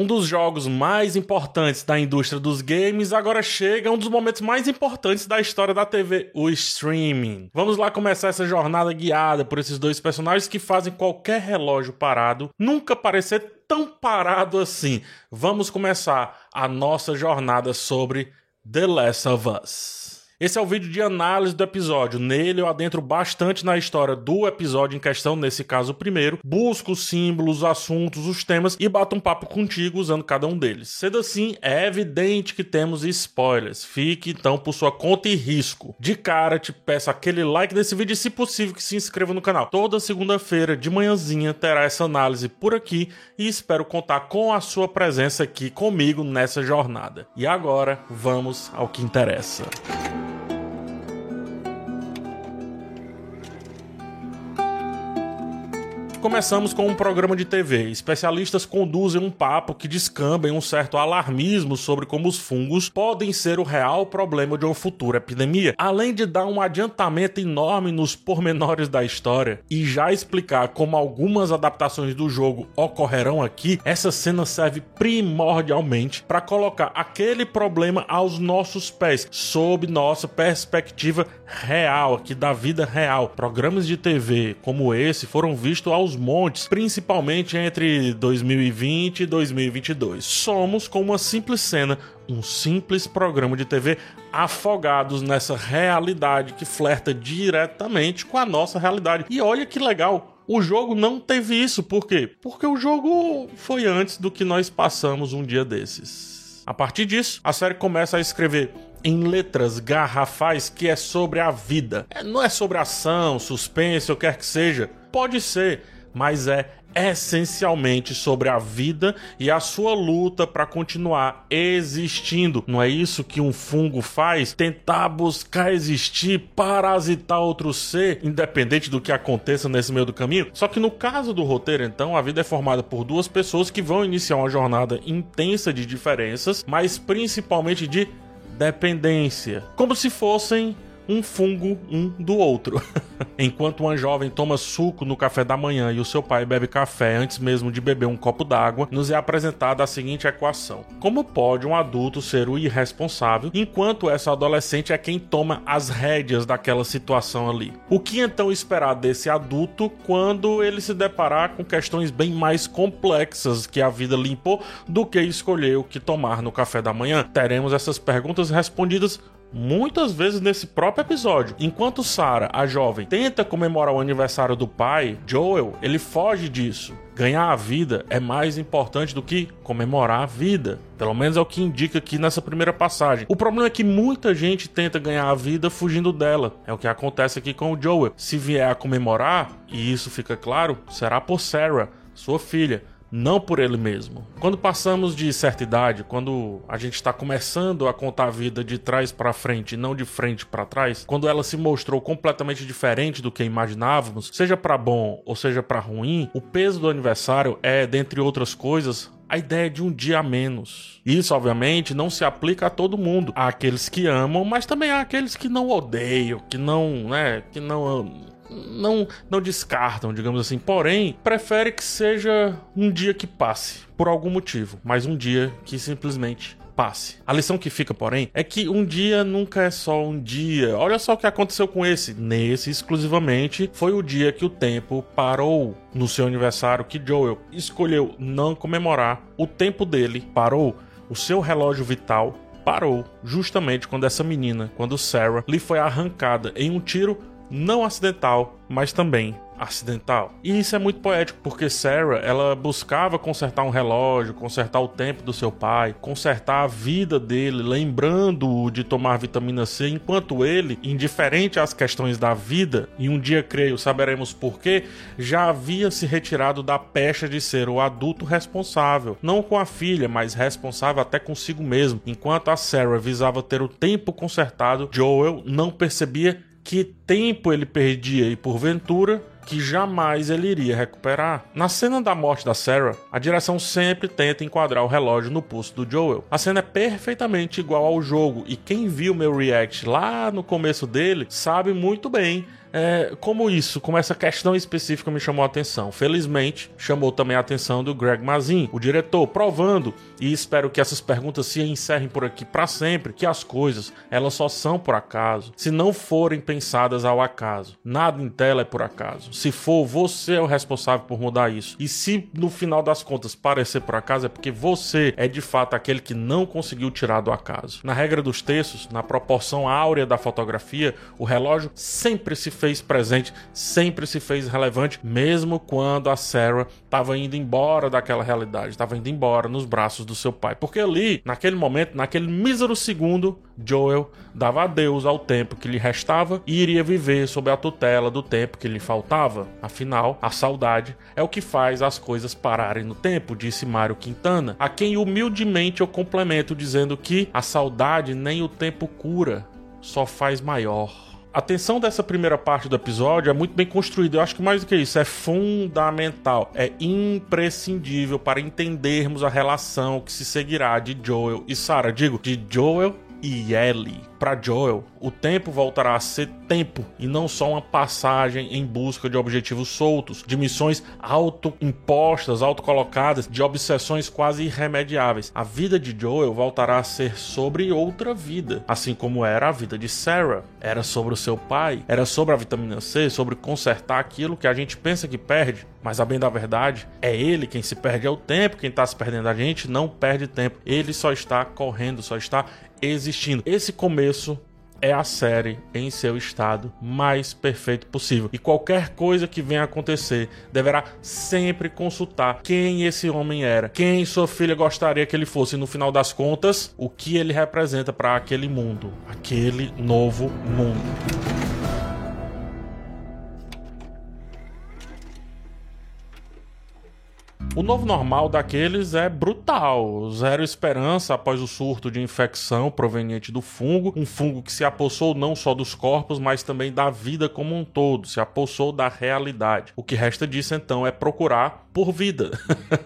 Um dos jogos mais importantes da indústria dos games agora chega a um dos momentos mais importantes da história da TV, o streaming. Vamos lá começar essa jornada guiada por esses dois personagens que fazem qualquer relógio parado nunca parecer tão parado assim. Vamos começar a nossa jornada sobre The Last of Us. Esse é o vídeo de análise do episódio. Nele eu adentro bastante na história do episódio em questão, nesse caso primeiro, busco os símbolos, os assuntos, os temas e bato um papo contigo usando cada um deles. Sendo assim, é evidente que temos spoilers. Fique então por sua conta e risco. De cara, te peço aquele like nesse vídeo e, se possível, que se inscreva no canal. Toda segunda-feira de manhãzinha terá essa análise por aqui e espero contar com a sua presença aqui comigo nessa jornada. E agora, vamos ao que interessa. Começamos com um programa de TV. Especialistas conduzem um papo que descamba em um certo alarmismo sobre como os fungos podem ser o real problema de uma futura epidemia, além de dar um adiantamento enorme nos pormenores da história e já explicar como algumas adaptações do jogo ocorrerão aqui. Essa cena serve primordialmente para colocar aquele problema aos nossos pés, sob nossa perspectiva real aqui da vida real. Programas de TV como esse foram vistos aos montes, principalmente entre 2020 e 2022. Somos com uma simples cena, um simples programa de TV afogados nessa realidade que flerta diretamente com a nossa realidade. E olha que legal, o jogo não teve isso, por quê? Porque o jogo foi antes do que nós passamos um dia desses. A partir disso, a série começa a escrever em letras garrafais que é sobre a vida. É, não é sobre ação, suspense ou quer que seja. Pode ser, mas é essencialmente sobre a vida e a sua luta para continuar existindo. Não é isso que um fungo faz? Tentar buscar existir, parasitar outro ser, independente do que aconteça nesse meio do caminho. Só que no caso do roteiro, então, a vida é formada por duas pessoas que vão iniciar uma jornada intensa de diferenças, mas principalmente de dependência, como se fossem um fungo um do outro. Enquanto uma jovem toma suco no café da manhã e o seu pai bebe café antes mesmo de beber um copo d'água, nos é apresentada a seguinte equação: Como pode um adulto ser o irresponsável enquanto essa adolescente é quem toma as rédeas daquela situação ali? O que então esperar desse adulto quando ele se deparar com questões bem mais complexas que a vida limpou do que escolher o que tomar no café da manhã? Teremos essas perguntas respondidas muitas vezes nesse próprio episódio. Enquanto Sarah, a jovem, tenta comemorar o aniversário do pai, Joel, ele foge disso. Ganhar a vida é mais importante do que comemorar a vida. Pelo menos é o que indica aqui nessa primeira passagem. O problema é que muita gente tenta ganhar a vida fugindo dela. É o que acontece aqui com o Joel. Se vier a comemorar, e isso fica claro, será por Sarah, sua filha não por ele mesmo. Quando passamos de certa idade, quando a gente está começando a contar a vida de trás para frente e não de frente para trás, quando ela se mostrou completamente diferente do que imaginávamos, seja para bom ou seja para ruim, o peso do aniversário é, dentre outras coisas, a ideia de um dia a menos. Isso, obviamente, não se aplica a todo mundo. Há aqueles que amam, mas também há aqueles que não odeiam, que não, né, que não não, não descartam, digamos assim. Porém, prefere que seja um dia que passe, por algum motivo, mas um dia que simplesmente passe. A lição que fica, porém, é que um dia nunca é só um dia. Olha só o que aconteceu com esse. Nesse, exclusivamente, foi o dia que o tempo parou. No seu aniversário, que Joel escolheu não comemorar, o tempo dele parou. O seu relógio vital parou justamente quando essa menina, quando Sarah, lhe foi arrancada em um tiro não acidental, mas também acidental. E isso é muito poético, porque Sarah, ela buscava consertar um relógio, consertar o tempo do seu pai, consertar a vida dele, lembrando-o de tomar vitamina C, enquanto ele, indiferente às questões da vida, e um dia creio saberemos porquê, já havia se retirado da pecha de ser o adulto responsável, não com a filha, mas responsável até consigo mesmo. Enquanto a Sarah visava ter o tempo consertado, Joel não percebia que tempo ele perdia e, porventura, que jamais ele iria recuperar. Na cena da morte da Sarah, a direção sempre tenta enquadrar o relógio no pulso do Joel. A cena é perfeitamente igual ao jogo e quem viu meu react lá no começo dele sabe muito bem é, como isso, como essa questão específica me chamou a atenção. Felizmente, chamou também a atenção do Greg Mazin, o diretor, provando, e espero que essas perguntas se encerrem por aqui para sempre, que as coisas, elas só são por acaso, se não forem pensadas ao acaso. Nada em tela é por acaso. Se for, você é o responsável por mudar isso. E se no final das contas parecer por acaso, é porque você é de fato aquele que não conseguiu tirar do acaso. Na regra dos textos, na proporção áurea da fotografia, o relógio sempre se fez presente, sempre se fez relevante, mesmo quando a Sarah estava indo embora daquela realidade, estava indo embora nos braços do seu pai. Porque ali, naquele momento, naquele mísero segundo, Joel dava adeus ao tempo que lhe restava e iria viver sob a tutela do tempo que lhe faltava. Afinal, a saudade é o que faz as coisas pararem no tempo, disse Mário Quintana, a quem humildemente eu complemento dizendo que a saudade nem o tempo cura, só faz maior. A tensão dessa primeira parte do episódio é muito bem construída. Eu acho que mais do que isso, é fundamental, é imprescindível para entendermos a relação que se seguirá de Joel e Sarah. Digo, de Joel e Ellie. Para Joel, o tempo voltará a ser tempo e não só uma passagem em busca de objetivos soltos, de missões autoimpostas, autocolocadas, de obsessões quase irremediáveis. A vida de Joel voltará a ser sobre outra vida, assim como era a vida de Sarah. Era sobre o seu pai, era sobre a vitamina C, sobre consertar aquilo que a gente pensa que perde, mas a bem da verdade é ele quem se perde é o tempo, quem está se perdendo a gente não perde tempo. Ele só está correndo, só está existindo. Esse começo é a série em seu estado mais perfeito possível. E qualquer coisa que venha acontecer, deverá sempre consultar quem esse homem era, quem sua filha gostaria que ele fosse, e no final das contas, o que ele representa para aquele mundo, aquele novo mundo. O novo normal daqueles é brutal. Zero esperança após o surto de infecção proveniente do fungo. Um fungo que se apossou não só dos corpos, mas também da vida como um todo. Se apossou da realidade. O que resta disso então é procurar por vida.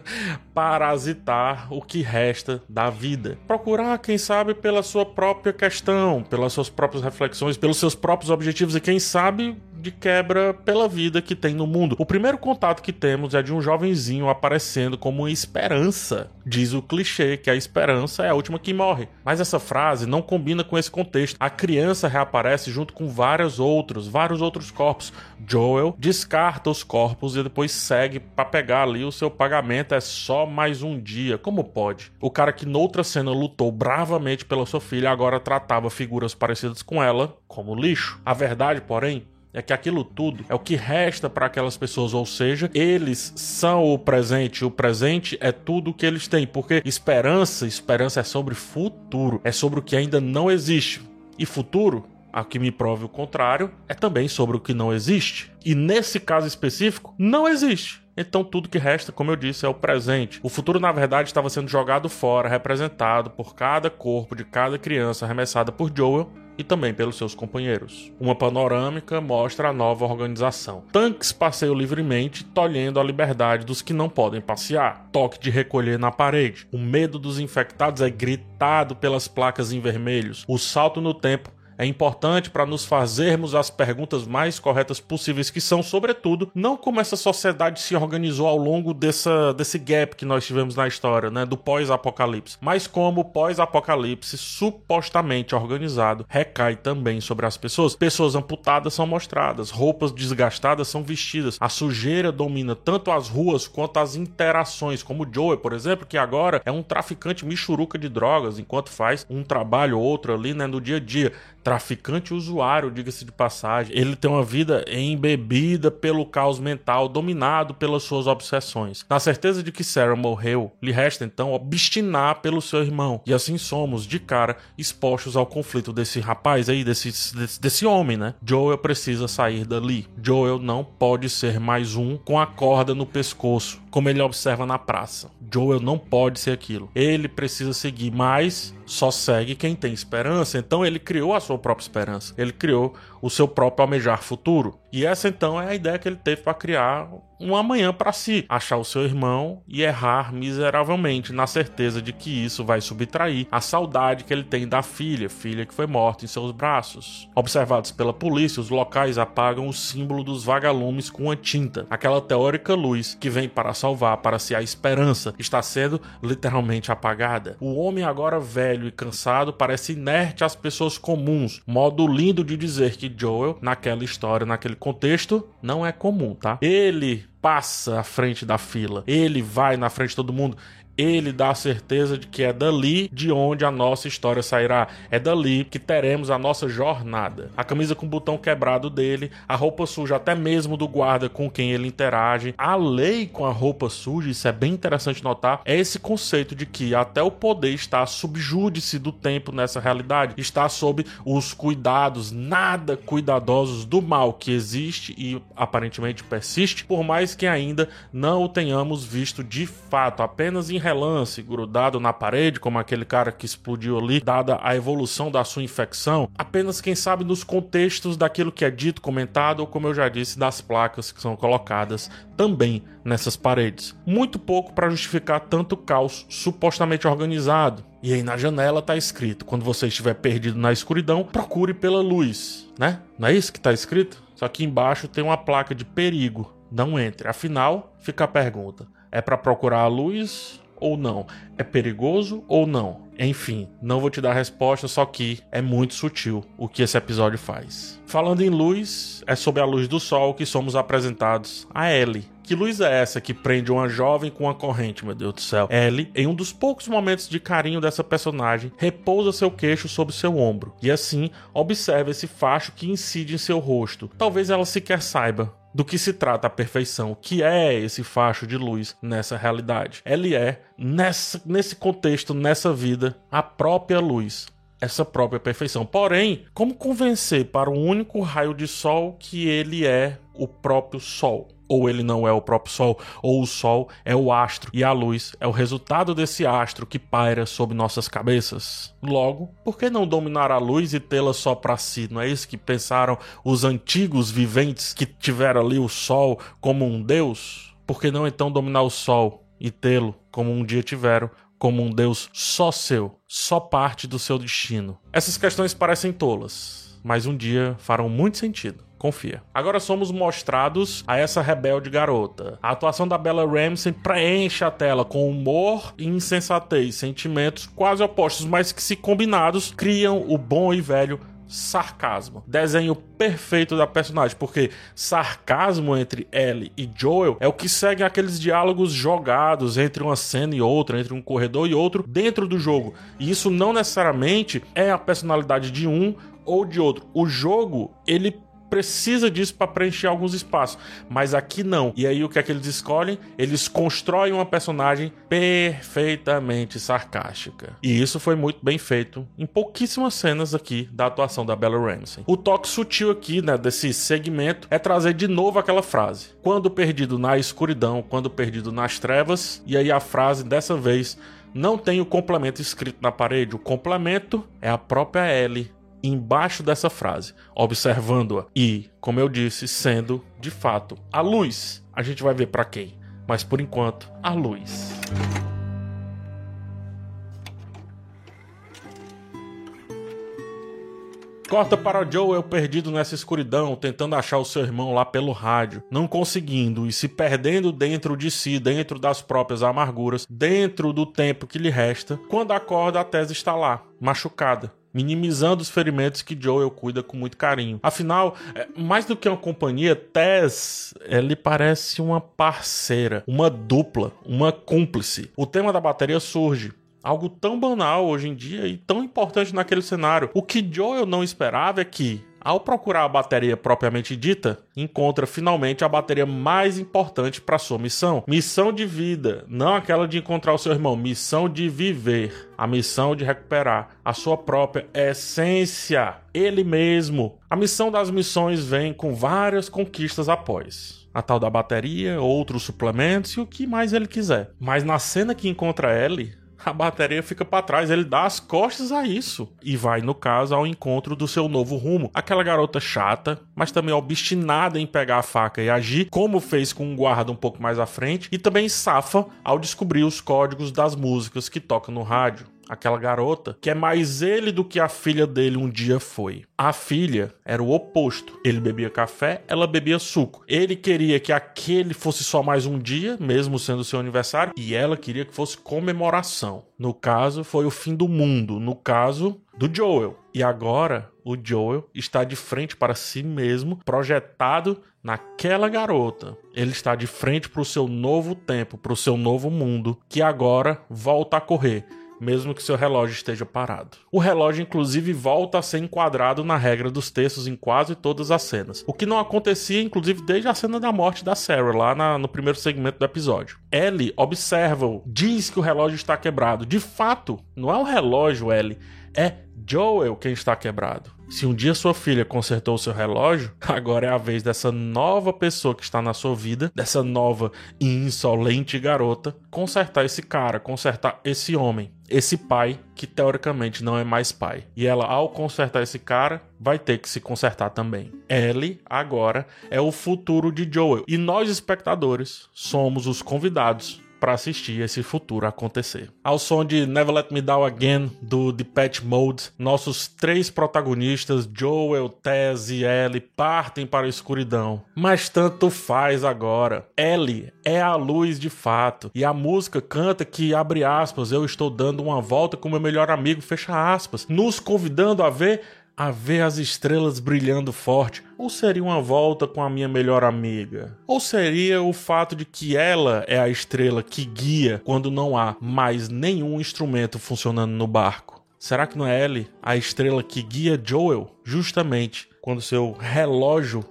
Parasitar o que resta da vida. Procurar, quem sabe, pela sua própria questão, pelas suas próprias reflexões, pelos seus próprios objetivos e quem sabe de quebra pela vida que tem no mundo. O primeiro contato que temos é de um jovenzinho aparecendo como esperança. Diz o clichê que a esperança é a última que morre. Mas essa frase não combina com esse contexto. A criança reaparece junto com vários outros, vários outros corpos. Joel descarta os corpos e depois segue para pegar ali o seu pagamento. É só mais um dia. Como pode? O cara que noutra cena lutou bravamente pela sua filha agora tratava figuras parecidas com ela como lixo. A verdade, porém, é que aquilo tudo é o que resta para aquelas pessoas, ou seja, eles são o presente, o presente é tudo que eles têm, porque esperança, esperança é sobre futuro, é sobre o que ainda não existe. E futuro, a que me prove o contrário, é também sobre o que não existe. E nesse caso específico, não existe. Então tudo que resta, como eu disse, é o presente. O futuro, na verdade, estava sendo jogado fora, representado por cada corpo de cada criança arremessada por Joel e também pelos seus companheiros. Uma panorâmica mostra a nova organização. Tanques passeiam livremente, tolhendo a liberdade dos que não podem passear. Toque de recolher na parede. O medo dos infectados é gritado pelas placas em vermelhos. O salto no tempo é importante para nos fazermos as perguntas mais corretas possíveis, que são, sobretudo, não como essa sociedade se organizou ao longo dessa, desse gap que nós tivemos na história, né, do pós-apocalipse, mas como o pós-apocalipse supostamente organizado recai também sobre as pessoas. Pessoas amputadas são mostradas, roupas desgastadas são vestidas, a sujeira domina tanto as ruas quanto as interações, como o Joe, por exemplo, que agora é um traficante michuruca de drogas, enquanto faz um trabalho ou outro ali, né, no dia a dia traficante usuário, diga-se de passagem. Ele tem uma vida embebida pelo caos mental, dominado pelas suas obsessões. Na certeza de que Sarah morreu, lhe resta então obstinar pelo seu irmão. E assim somos, de cara, expostos ao conflito desse rapaz aí, desse, desse, desse homem, né? Joel precisa sair dali. Joel não pode ser mais um com a corda no pescoço, como ele observa na praça. Joel não pode ser aquilo. Ele precisa seguir, mas só segue quem tem esperança. Então ele criou a sua própria esperança. Ele criou o seu próprio almejar futuro. E essa então é a ideia que ele teve para criar um amanhã para si, achar o seu irmão e errar miseravelmente, na certeza de que isso vai subtrair a saudade que ele tem da filha, filha que foi morta em seus braços. Observados pela polícia, os locais apagam o símbolo dos vagalumes com a tinta. Aquela teórica luz que vem para salvar, para se a esperança, está sendo literalmente apagada. O homem agora velho e cansado parece inerte às pessoas comuns. Modo lindo de dizer que Joel, naquela história, naquele contexto, não é comum, tá? Ele passa à frente da fila, ele vai na frente de todo mundo ele dá a certeza de que é dali de onde a nossa história sairá. É dali que teremos a nossa jornada. A camisa com o botão quebrado dele, a roupa suja até mesmo do guarda com quem ele interage, a lei com a roupa suja, isso é bem interessante notar, é esse conceito de que até o poder está subjúdice do tempo nessa realidade, está sob os cuidados nada cuidadosos do mal que existe e aparentemente persiste, por mais que ainda não o tenhamos visto de fato, apenas em relance, grudado na parede, como aquele cara que explodiu ali, dada a evolução da sua infecção, apenas quem sabe nos contextos daquilo que é dito, comentado, ou como eu já disse, das placas que são colocadas também nessas paredes. Muito pouco para justificar tanto caos supostamente organizado. E aí na janela tá escrito: quando você estiver perdido na escuridão, procure pela luz, né? Não é isso que tá escrito? Só que embaixo tem uma placa de perigo. Não entre. Afinal, fica a pergunta: é para procurar a luz ou não? É perigoso ou não? Enfim, não vou te dar a resposta, só que é muito sutil o que esse episódio faz. Falando em luz, é sob a luz do sol que somos apresentados a Ellie. Que luz é essa que prende uma jovem com uma corrente, meu Deus do céu? Ellie, em um dos poucos momentos de carinho dessa personagem, repousa seu queixo sobre seu ombro e assim observa esse facho que incide em seu rosto. Talvez ela sequer saiba, do que se trata a perfeição, que é esse facho de luz nessa realidade. Ele é, nessa, nesse contexto, nessa vida, a própria luz. Essa própria perfeição. Porém, como convencer para o único raio de sol que ele é o próprio sol? ou ele não é o próprio Sol, ou o Sol é o astro e a luz é o resultado desse astro que paira sobre nossas cabeças. Logo, por que não dominar a luz e tê-la só para si? Não é isso que pensaram os antigos viventes que tiveram ali o Sol como um deus? Por que não então dominar o Sol e tê-lo como um dia tiveram como um Deus só seu, só parte do seu destino. Essas questões parecem tolas, mas um dia farão muito sentido. Confia. Agora somos mostrados a essa rebelde garota. A atuação da Bella Ramsey preenche a tela com humor e insensatez, sentimentos quase opostos, mas que se combinados criam o bom e velho sarcasmo. Desenho perfeito da personagem, porque sarcasmo entre Ellie e Joel é o que segue aqueles diálogos jogados entre uma cena e outra, entre um corredor e outro dentro do jogo. E isso não necessariamente é a personalidade de um ou de outro. O jogo, ele precisa disso para preencher alguns espaços, mas aqui não. E aí o que é que eles escolhem? Eles constroem uma personagem perfeitamente sarcástica. E isso foi muito bem feito em pouquíssimas cenas aqui da atuação da Bella Ramsey. O toque sutil aqui, né, desse segmento é trazer de novo aquela frase: quando perdido na escuridão, quando perdido nas trevas, e aí a frase dessa vez não tem o complemento escrito na parede. O complemento é a própria Ellie embaixo dessa frase, observando-a e, como eu disse, sendo de fato a luz. A gente vai ver para quem, mas por enquanto, a luz. Corta para Joel perdido nessa escuridão, tentando achar o seu irmão lá pelo rádio, não conseguindo e se perdendo dentro de si, dentro das próprias amarguras, dentro do tempo que lhe resta. Quando acorda, a Tese está lá, machucada, minimizando os ferimentos que Joel cuida com muito carinho. Afinal, é, mais do que uma companhia, Tess, ele parece uma parceira, uma dupla, uma cúmplice. O tema da bateria surge. Algo tão banal hoje em dia e tão importante naquele cenário. O que Joel não esperava é que ao procurar a bateria propriamente dita, encontra finalmente a bateria mais importante para sua missão. Missão de vida, não aquela de encontrar o seu irmão, missão de viver, a missão de recuperar a sua própria essência, ele mesmo. A missão das missões vem com várias conquistas após a tal da bateria, outros suplementos e o que mais ele quiser. Mas na cena que encontra Ellie, a bateria fica para trás, ele dá as costas a isso e vai, no caso, ao encontro do seu novo rumo. Aquela garota chata, mas também obstinada em pegar a faca e agir, como fez com um guarda um pouco mais à frente, e também safa ao descobrir os códigos das músicas que toca no rádio aquela garota, que é mais ele do que a filha dele um dia foi. A filha era o oposto. Ele bebia café, ela bebia suco. Ele queria que aquele fosse só mais um dia, mesmo sendo seu aniversário, e ela queria que fosse comemoração. No caso, foi o fim do mundo. No caso, do Joel. E agora, o Joel está de frente para si mesmo, projetado naquela garota. Ele está de frente para o seu novo tempo, para o seu novo mundo, que agora volta a correr mesmo que seu relógio esteja parado. O relógio, inclusive, volta a ser enquadrado na regra dos textos em quase todas as cenas, o que não acontecia, inclusive, desde a cena da morte da Sarah, lá na, no primeiro segmento do episódio. Ellie observa-o, diz que o relógio está quebrado. De fato, não é o relógio, Ellie, é Joel quem está quebrado. Se um dia sua filha consertou o seu relógio, agora é a vez dessa nova pessoa que está na sua vida, dessa nova e insolente garota, consertar esse cara, consertar esse homem, esse pai que teoricamente não é mais pai. E ela, ao consertar esse cara, vai ter que se consertar também. Ellie, agora, é o futuro de Joel. E nós, espectadores, somos os convidados para assistir esse futuro acontecer. Ao som de Never Let Me Down Again do Depeche Mode, nossos três protagonistas, Joel, Tess e Ellie, partem para a escuridão. Mas tanto faz agora. Ellie é a luz de fato e a música canta que abre aspas, eu estou dando uma volta com meu melhor amigo, fecha aspas, nos convidando a ver a ver as estrelas brilhando forte? Ou seria uma volta com a minha melhor amiga? Ou seria o fato de que ela é a estrela que guia quando não há mais nenhum instrumento funcionando no barco? Será que não é Ellie a estrela que guia Joel justamente quando seu relógio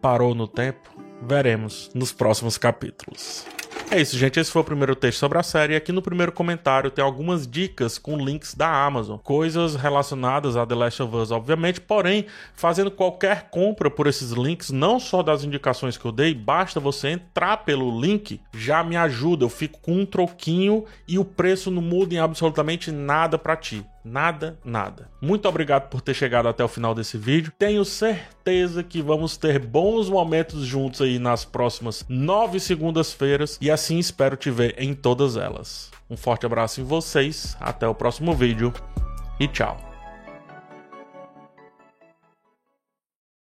parou no tempo? Veremos nos próximos capítulos. É isso, gente. Esse foi o primeiro texto sobre a série. Aqui no primeiro comentário tem algumas dicas com links da Amazon. Coisas relacionadas a The Last of Us, obviamente. Porém, fazendo qualquer compra por esses links, não só das indicações que eu dei, basta você entrar pelo link, já me ajuda. Eu fico com um troquinho e o preço não muda em absolutamente nada para ti. Nada, nada. Muito obrigado por ter chegado até o final desse vídeo. Tenho certeza que vamos ter bons momentos juntos aí nas próximas nove segundas-feiras e assim espero te ver em todas elas. Um forte abraço em vocês, até o próximo vídeo e tchau.